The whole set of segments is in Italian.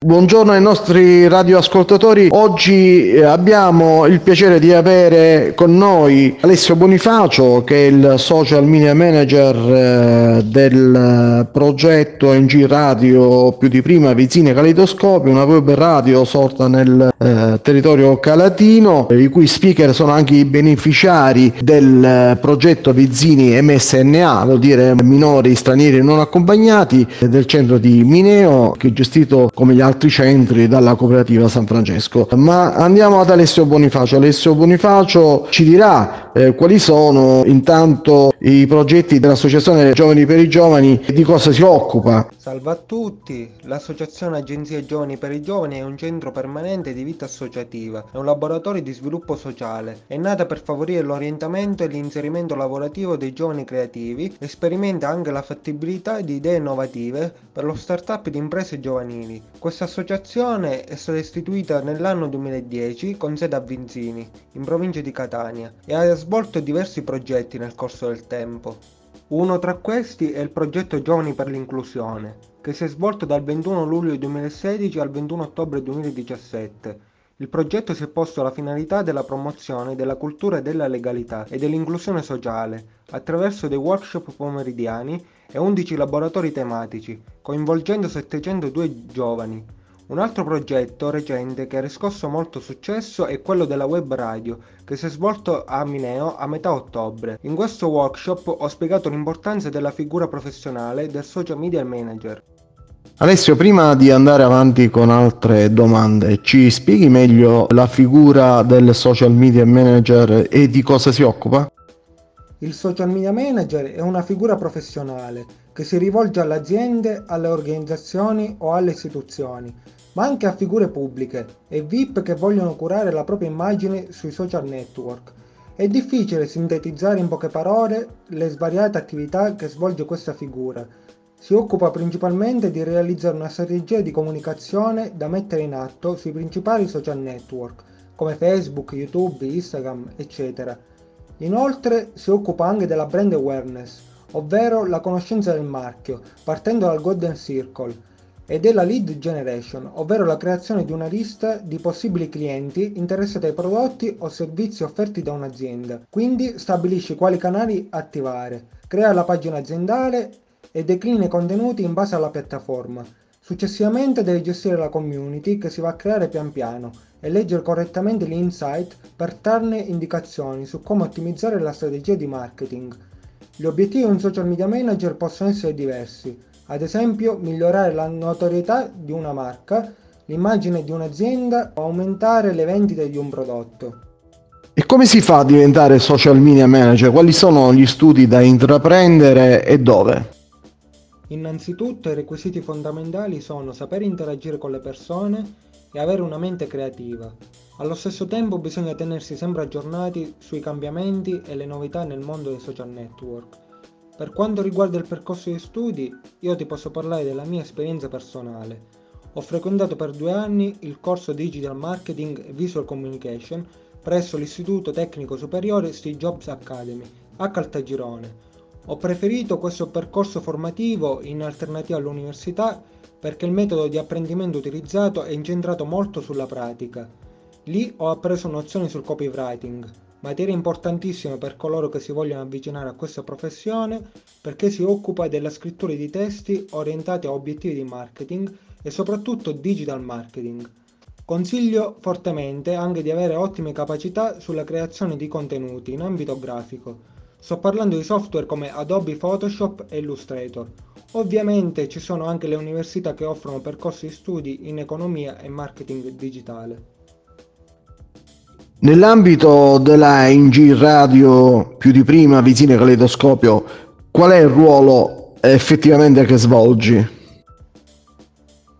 Buongiorno ai nostri radioascoltatori, oggi eh, abbiamo il piacere di avere con noi Alessio Bonifacio che è il social media manager eh, del progetto NG Radio più di prima Vizzine Caleidoscopio, una web radio sorta nel eh, territorio calatino, i cui speaker sono anche i beneficiari del progetto Vizzini MSNA, vuol dire minori stranieri non accompagnati, del centro di Mineo che è gestito come gli altri centri dalla cooperativa San Francesco. Ma andiamo ad Alessio Bonifacio. Alessio Bonifacio ci dirà eh, quali sono intanto i progetti dell'Associazione Giovani per i Giovani e di cosa si occupa. Salve a tutti, l'Associazione Agenzia Giovani per i Giovani è un centro permanente di vita associativa, è un laboratorio di sviluppo sociale, è nata per favorire l'orientamento e l'inserimento lavorativo dei giovani creativi e sperimenta anche la fattibilità di idee innovative per lo start-up di imprese giovanili. Questa associazione è stata istituita nell'anno 2010 con sede a Vinzini, in provincia di Catania, e ha svolto diversi progetti nel corso del tempo. Uno tra questi è il progetto Giovani per l'inclusione, che si è svolto dal 21 luglio 2016 al 21 ottobre 2017. Il progetto si è posto la finalità della promozione della cultura della legalità e dell'inclusione sociale attraverso dei workshop pomeridiani e 11 laboratori tematici, coinvolgendo 702 giovani, un altro progetto recente che ha riscosso molto successo è quello della web radio, che si è svolto a Mineo a metà ottobre. In questo workshop ho spiegato l'importanza della figura professionale del social media manager. Alessio, prima di andare avanti con altre domande, ci spieghi meglio la figura del social media manager e di cosa si occupa? Il social media manager è una figura professionale che si rivolge alle aziende, alle organizzazioni o alle istituzioni ma anche a figure pubbliche e VIP che vogliono curare la propria immagine sui social network. È difficile sintetizzare in poche parole le svariate attività che svolge questa figura. Si occupa principalmente di realizzare una strategia di comunicazione da mettere in atto sui principali social network, come Facebook, YouTube, Instagram, eccetera. Inoltre si occupa anche della brand awareness, ovvero la conoscenza del marchio, partendo dal Golden Circle, ed è la lead generation, ovvero la creazione di una lista di possibili clienti interessati ai prodotti o servizi offerti da un'azienda. Quindi stabilisce quali canali attivare, crea la pagina aziendale e declina i contenuti in base alla piattaforma. Successivamente deve gestire la community che si va a creare pian piano e leggere correttamente gli insight per darne indicazioni su come ottimizzare la strategia di marketing. Gli obiettivi di un social media manager possono essere diversi, ad esempio migliorare la notorietà di una marca, l'immagine di un'azienda o aumentare le vendite di un prodotto. E come si fa a diventare social media manager? Quali sono gli studi da intraprendere e dove? Innanzitutto i requisiti fondamentali sono saper interagire con le persone e avere una mente creativa. Allo stesso tempo bisogna tenersi sempre aggiornati sui cambiamenti e le novità nel mondo dei social network per quanto riguarda il percorso di studi, io ti posso parlare della mia esperienza personale. Ho frequentato per due anni il corso Digital Marketing e Visual Communication presso l'Istituto Tecnico Superiore Steve Jobs Academy a Caltagirone. Ho preferito questo percorso formativo in alternativa all'università perché il metodo di apprendimento utilizzato è incentrato molto sulla pratica. Lì ho appreso nozioni sul copywriting, materia importantissima per coloro che si vogliono avvicinare a questa professione perché si occupa della scrittura di testi orientati a obiettivi di marketing e soprattutto digital marketing. Consiglio fortemente anche di avere ottime capacità sulla creazione di contenuti in ambito grafico. Sto parlando di software come Adobe Photoshop e Illustrator. Ovviamente ci sono anche le università che offrono percorsi di studi in economia e marketing digitale. Nell'ambito della NG Radio più di prima, Visine Caleidoscopio, qual è il ruolo effettivamente che svolgi?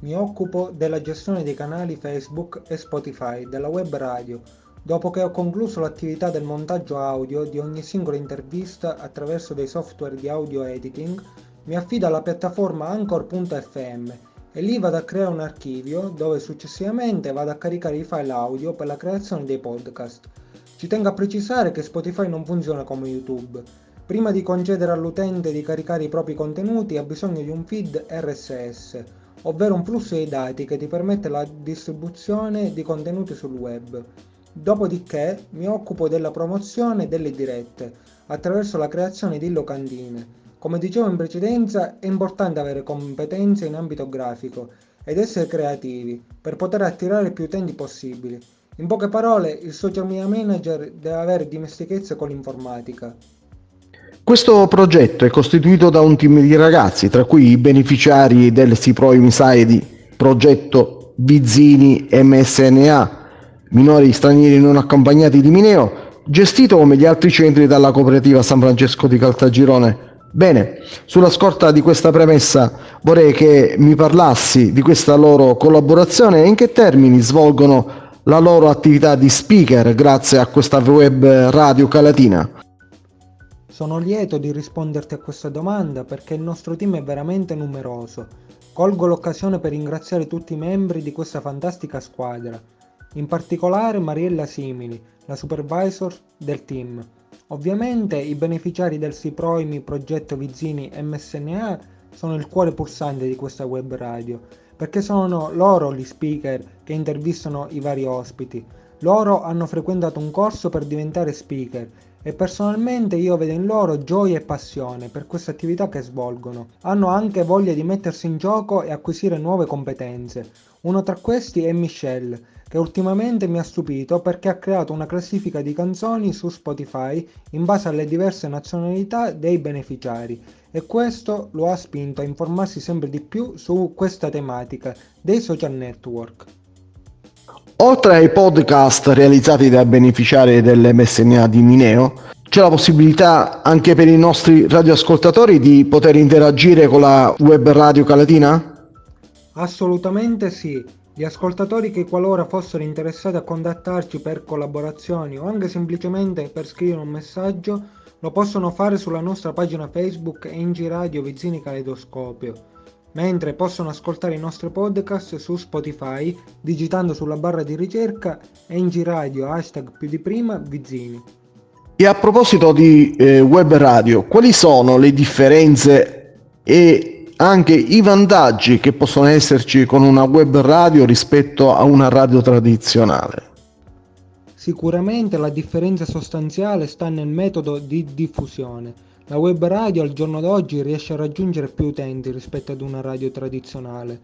Mi occupo della gestione dei canali Facebook e Spotify della web radio, dopo che ho concluso l'attività del montaggio audio di ogni singola intervista attraverso dei software di audio editing, mi affido alla piattaforma Anchor.fm e lì vado a creare un archivio dove successivamente vado a caricare i file audio per la creazione dei podcast. Ci tengo a precisare che Spotify non funziona come YouTube. Prima di concedere all'utente di caricare i propri contenuti ha bisogno di un feed RSS, ovvero un flusso di dati che ti permette la distribuzione di contenuti sul web. Dopodiché mi occupo della promozione delle dirette attraverso la creazione di locandine. Come dicevo in precedenza, è importante avere competenze in ambito grafico ed essere creativi per poter attirare più utenti possibili. In poche parole, il social media manager deve avere dimestichezza con l'informatica. Questo progetto è costituito da un team di ragazzi, tra cui i beneficiari del SIPRO Misaidi, progetto Vizzini MSNA, minori stranieri non accompagnati di Mineo, gestito come gli altri centri dalla cooperativa San Francesco di Caltagirone. Bene, sulla scorta di questa premessa vorrei che mi parlassi di questa loro collaborazione e in che termini svolgono la loro attività di speaker grazie a questa web radio calatina? Sono lieto di risponderti a questa domanda perché il nostro team è veramente numeroso. Colgo l'occasione per ringraziare tutti i membri di questa fantastica squadra, in particolare Mariella Simili, la supervisor del team. Ovviamente i beneficiari del SIPROIMI progetto Vizzini MSNA sono il cuore pulsante di questa web radio perché sono loro gli speaker che intervistano i vari ospiti. Loro hanno frequentato un corso per diventare speaker e personalmente io vedo in loro gioia e passione per questa attività che svolgono. Hanno anche voglia di mettersi in gioco e acquisire nuove competenze. Uno tra questi è Michelle, che ultimamente mi ha stupito perché ha creato una classifica di canzoni su Spotify in base alle diverse nazionalità dei beneficiari e questo lo ha spinto a informarsi sempre di più su questa tematica dei social network. Oltre ai podcast realizzati dai beneficiari dell'MSNA di Mineo, c'è la possibilità anche per i nostri radioascoltatori di poter interagire con la web radio calatina? Assolutamente sì. Gli ascoltatori che qualora fossero interessati a contattarci per collaborazioni o anche semplicemente per scrivere un messaggio lo possono fare sulla nostra pagina Facebook NG Radio Vizzini Caleidoscopio, mentre possono ascoltare i nostri podcast su Spotify digitando sulla barra di ricerca NG Radio hashtag più di prima Vizzini. E a proposito di eh, web radio, quali sono le differenze e anche i vantaggi che possono esserci con una web radio rispetto a una radio tradizionale? Sicuramente la differenza sostanziale sta nel metodo di diffusione. La web radio al giorno d'oggi riesce a raggiungere più utenti rispetto ad una radio tradizionale.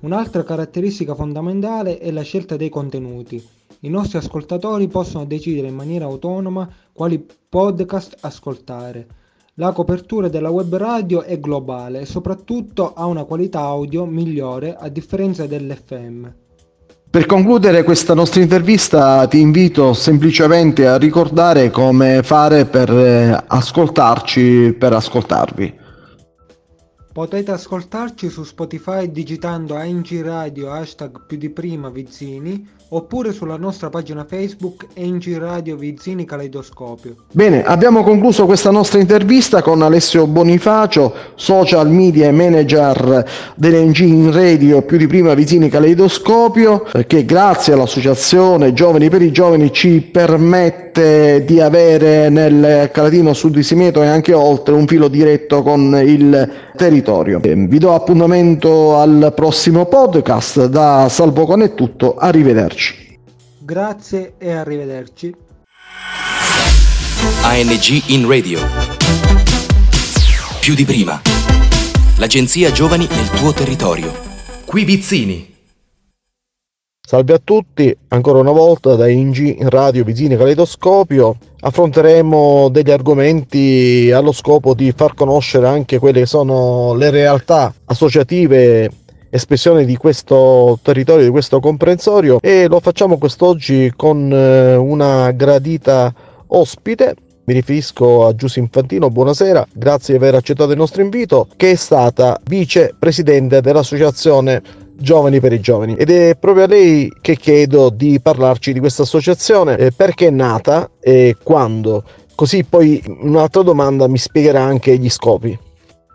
Un'altra caratteristica fondamentale è la scelta dei contenuti. I nostri ascoltatori possono decidere in maniera autonoma quali podcast ascoltare. La copertura della web radio è globale e soprattutto ha una qualità audio migliore a differenza dell'FM. Per concludere questa nostra intervista ti invito semplicemente a ricordare come fare per eh, ascoltarci, per ascoltarvi. Potete ascoltarci su Spotify digitando ANG Radio hashtag più di prima Vizzini oppure sulla nostra pagina Facebook NG Radio Vizzini Caleidoscopio. Bene, abbiamo concluso questa nostra intervista con Alessio Bonifacio, social media manager dell'NG Radio più di prima Vizzini Caleidoscopio, che grazie all'associazione Giovani per i Giovani ci permette di avere nel Calatino Sud di Simeto e anche oltre un filo diretto con il territorio. Vi do appuntamento al prossimo podcast, da Salvo Con è tutto, arrivederci. Arrivederci. Grazie e arrivederci. ANG in radio. Più di prima. L'agenzia Giovani nel tuo territorio. Qui Vizzini. Salve a tutti, ancora una volta da ING Radio Vizzini Caleidoscopio. Affronteremo degli argomenti allo scopo di far conoscere anche quelle che sono le realtà associative espressione di questo territorio, di questo comprensorio e lo facciamo quest'oggi con eh, una gradita ospite. Mi riferisco a Giussi Infantino, buonasera, grazie di aver accettato il nostro invito, che è stata vicepresidente dell'associazione Giovani per i Giovani ed è proprio a lei che chiedo di parlarci di questa associazione, eh, perché è nata e quando. Così poi un'altra domanda mi spiegherà anche gli scopi.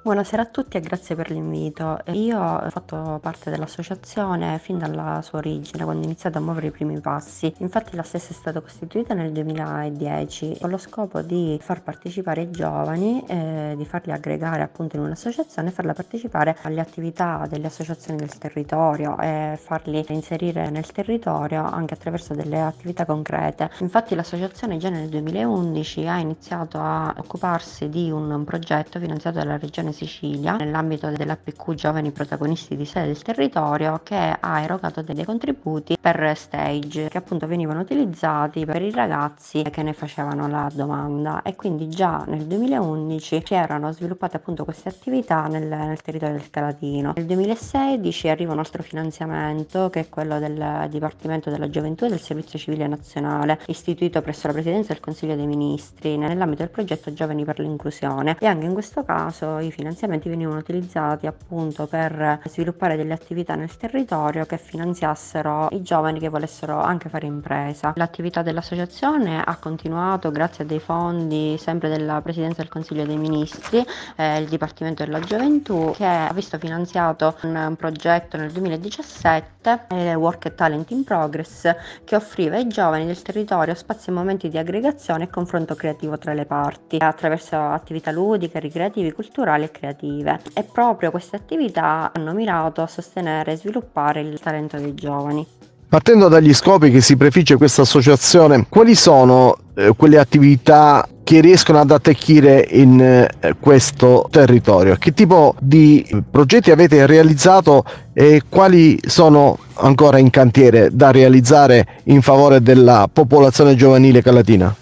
Buonasera a tutti e grazie per l'invito. Io ho fatto parte dell'associazione fin dalla sua origine, quando ho iniziato a muovere i primi passi. Infatti la stessa è stata costituita nel 2010 con lo scopo di far partecipare i giovani, eh, di farli aggregare appunto in un'associazione e farla partecipare alle attività delle associazioni del territorio e farli inserire nel territorio anche attraverso delle attività concrete. Infatti l'associazione già nel 2011 ha iniziato a occuparsi di un progetto finanziato dalla regione Regione Sicilia nell'ambito dell'APQ Giovani Protagonisti di Sede del Territorio che ha erogato dei contributi per stage che appunto venivano utilizzati per i ragazzi che ne facevano la domanda e quindi già nel 2011 si erano sviluppate appunto queste attività nel, nel territorio del Calatino. Nel 2016 arriva un nostro finanziamento che è quello del Dipartimento della Gioventù e del Servizio Civile Nazionale istituito presso la Presidenza del Consiglio dei Ministri nell'ambito del progetto Giovani per l'inclusione e anche in questo caso i finanziamenti venivano utilizzati appunto per sviluppare delle attività nel territorio che finanziassero i giovani che volessero anche fare impresa. L'attività dell'associazione ha continuato grazie a dei fondi sempre della Presidenza del Consiglio dei Ministri, eh, il Dipartimento della Gioventù, che ha visto finanziato un, un progetto nel 2017, eh, Work Talent in Progress, che offriva ai giovani del territorio spazi e momenti di aggregazione e confronto creativo tra le parti, attraverso attività ludiche, ricreative, culturali creative e proprio queste attività hanno mirato a sostenere e sviluppare il talento dei giovani. Partendo dagli scopi che si prefigge questa associazione, quali sono eh, quelle attività che riescono ad attecchire in eh, questo territorio? Che tipo di progetti avete realizzato e quali sono ancora in cantiere da realizzare in favore della popolazione giovanile calatina?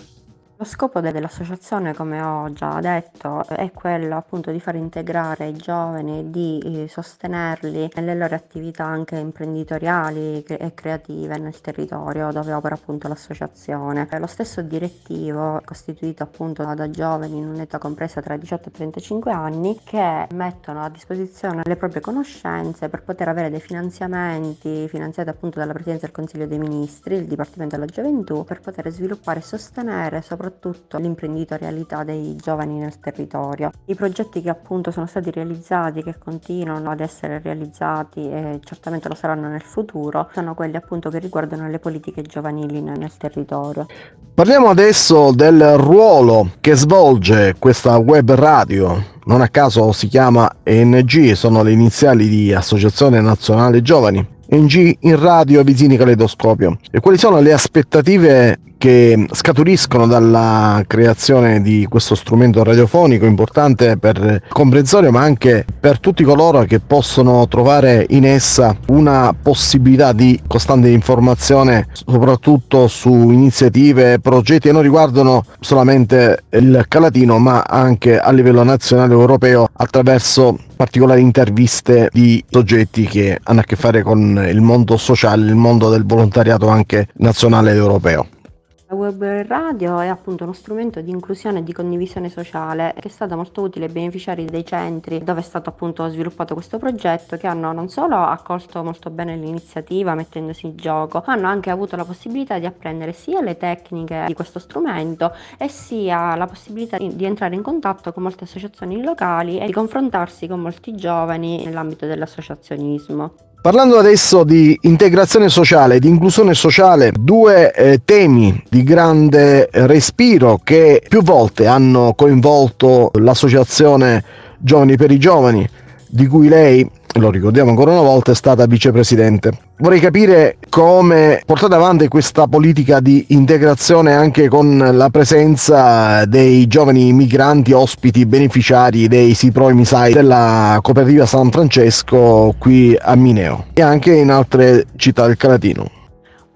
Lo scopo dell'associazione, come ho già detto, è quello appunto di far integrare i giovani di eh, sostenerli nelle loro attività anche imprenditoriali e creative nel territorio dove opera appunto l'associazione. Lo stesso direttivo, costituito appunto da giovani in un'età compresa tra i 18 e i 35 anni, che mettono a disposizione le proprie conoscenze per poter avere dei finanziamenti finanziati appunto dalla Presidenza del Consiglio dei Ministri, il Dipartimento della Gioventù, per poter sviluppare e sostenere soprattutto soprattutto l'imprenditorialità dei giovani nel territorio. I progetti che appunto sono stati realizzati, che continuano ad essere realizzati e certamente lo saranno nel futuro, sono quelli appunto che riguardano le politiche giovanili nel territorio. Parliamo adesso del ruolo che svolge questa web radio non a caso si chiama ENG, sono le iniziali di Associazione Nazionale Giovani. ENG in radio Visini Caleidoscopio. E quali sono le aspettative che scaturiscono dalla creazione di questo strumento radiofonico importante per il comprensorio ma anche per tutti coloro che possono trovare in essa una possibilità di costante informazione soprattutto su iniziative, progetti che non riguardano solamente il Calatino ma anche a livello nazionale e europeo attraverso particolari interviste di soggetti che hanno a che fare con il mondo sociale, il mondo del volontariato anche nazionale ed europeo. La web radio è appunto uno strumento di inclusione e di condivisione sociale che è stato molto utile ai beneficiari dei centri dove è stato appunto sviluppato questo progetto che hanno non solo accolto molto bene l'iniziativa mettendosi in gioco, ma hanno anche avuto la possibilità di apprendere sia le tecniche di questo strumento e sia la possibilità di entrare in contatto con molte associazioni locali e di confrontarsi con molti giovani nell'ambito dell'associazionismo. Parlando adesso di integrazione sociale, di inclusione sociale, due eh, temi di grande respiro che più volte hanno coinvolto l'associazione Giovani per i Giovani, di cui lei lo ricordiamo ancora una volta, è stata vicepresidente. Vorrei capire come portate avanti questa politica di integrazione anche con la presenza dei giovani migranti ospiti beneficiari dei SIPRO e MISAI della cooperativa San Francesco qui a Mineo e anche in altre città del Calatino.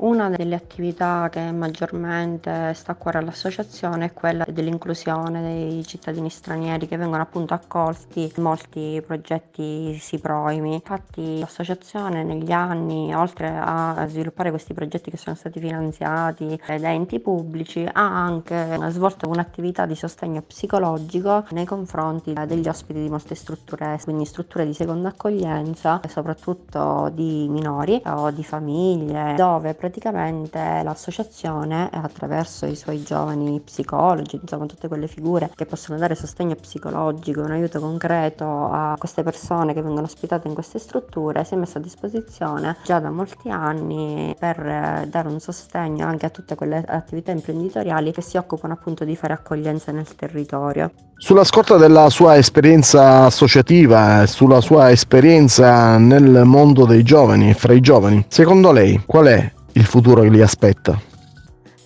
Una delle attività che maggiormente sta a cuore all'associazione è quella dell'inclusione dei cittadini stranieri che vengono appunto accolti in molti progetti SIPROIMI. Infatti l'associazione negli anni, oltre a sviluppare questi progetti che sono stati finanziati da enti pubblici, ha anche svolto un'attività di sostegno psicologico nei confronti degli ospiti di molte strutture, quindi strutture di seconda accoglienza, soprattutto di minori o di famiglie, dove praticamente praticamente l'associazione attraverso i suoi giovani psicologi, insomma tutte quelle figure che possono dare sostegno psicologico, un aiuto concreto a queste persone che vengono ospitate in queste strutture, si è messa a disposizione già da molti anni per eh, dare un sostegno anche a tutte quelle attività imprenditoriali che si occupano appunto di fare accoglienza nel territorio. Sulla scorta della sua esperienza associativa, sulla sua esperienza nel mondo dei giovani, fra i giovani, secondo lei qual è il futuro che li aspetta?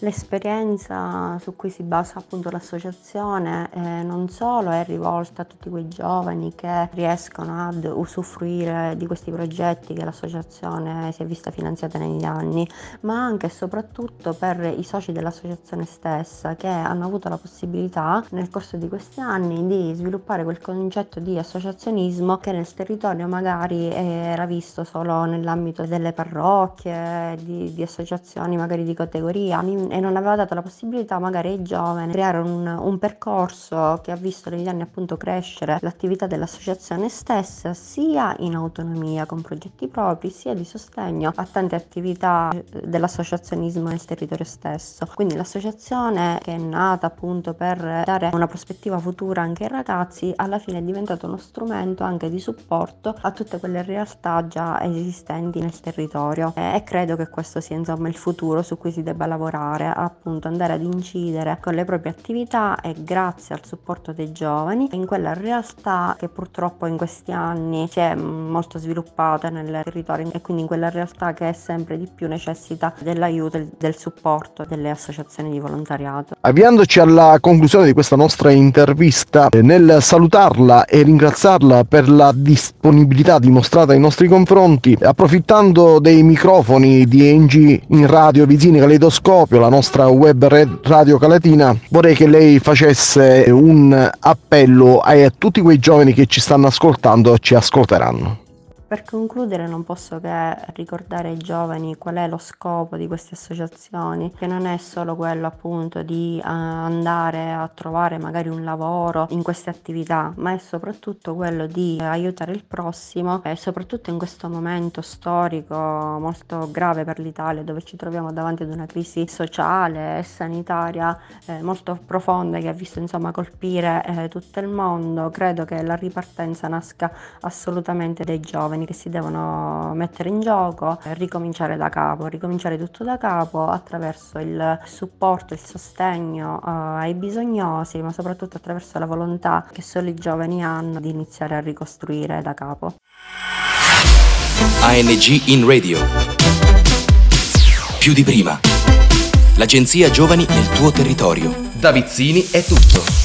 L'esperienza su cui si basa appunto l'associazione eh, non solo è rivolta a tutti quei giovani che riescono ad usufruire di questi progetti che l'associazione si è vista finanziata negli anni, ma anche e soprattutto per i soci dell'associazione stessa che hanno avuto la possibilità nel corso di questi anni di sviluppare quel concetto di associazionismo che nel territorio magari era visto solo nell'ambito delle parrocchie, di, di associazioni magari di categoria e non aveva dato la possibilità magari ai giovani di creare un, un percorso che ha visto negli anni appunto crescere l'attività dell'associazione stessa sia in autonomia con progetti propri sia di sostegno a tante attività dell'associazionismo nel territorio stesso. Quindi l'associazione che è nata appunto per dare una prospettiva futura anche ai ragazzi alla fine è diventato uno strumento anche di supporto a tutte quelle realtà già esistenti nel territorio e credo che questo sia insomma il futuro su cui si debba lavorare provare appunto andare ad incidere con le proprie attività e grazie al supporto dei giovani in quella realtà che purtroppo in questi anni si è molto sviluppata nel territorio e quindi in quella realtà che sempre di più necessita dell'aiuto e del supporto delle associazioni di volontariato. Avviandoci alla conclusione di questa nostra intervista, nel salutarla e ringraziarla per la disponibilità dimostrata ai nostri confronti, approfittando dei microfoni di Engi in radio Visini Caleidoscopio, la nostra web radio calatina, vorrei che lei facesse un appello a tutti quei giovani che ci stanno ascoltando e ci ascolteranno. Per concludere non posso che ricordare ai giovani qual è lo scopo di queste associazioni, che non è solo quello appunto di uh, andare a trovare magari un lavoro in queste attività, ma è soprattutto quello di aiutare il prossimo e soprattutto in questo momento storico molto grave per l'Italia dove ci troviamo davanti ad una crisi sociale e sanitaria eh, molto profonda che ha visto insomma colpire eh, tutto il mondo, credo che la ripartenza nasca assolutamente dai giovani che si devono mettere in gioco, ricominciare da capo, ricominciare tutto da capo attraverso il supporto, il sostegno uh, ai bisognosi, ma soprattutto attraverso la volontà che solo i giovani hanno di iniziare a ricostruire da capo. ANG in radio. Più di prima. L'agenzia Giovani nel tuo territorio. Da Vizzini è tutto.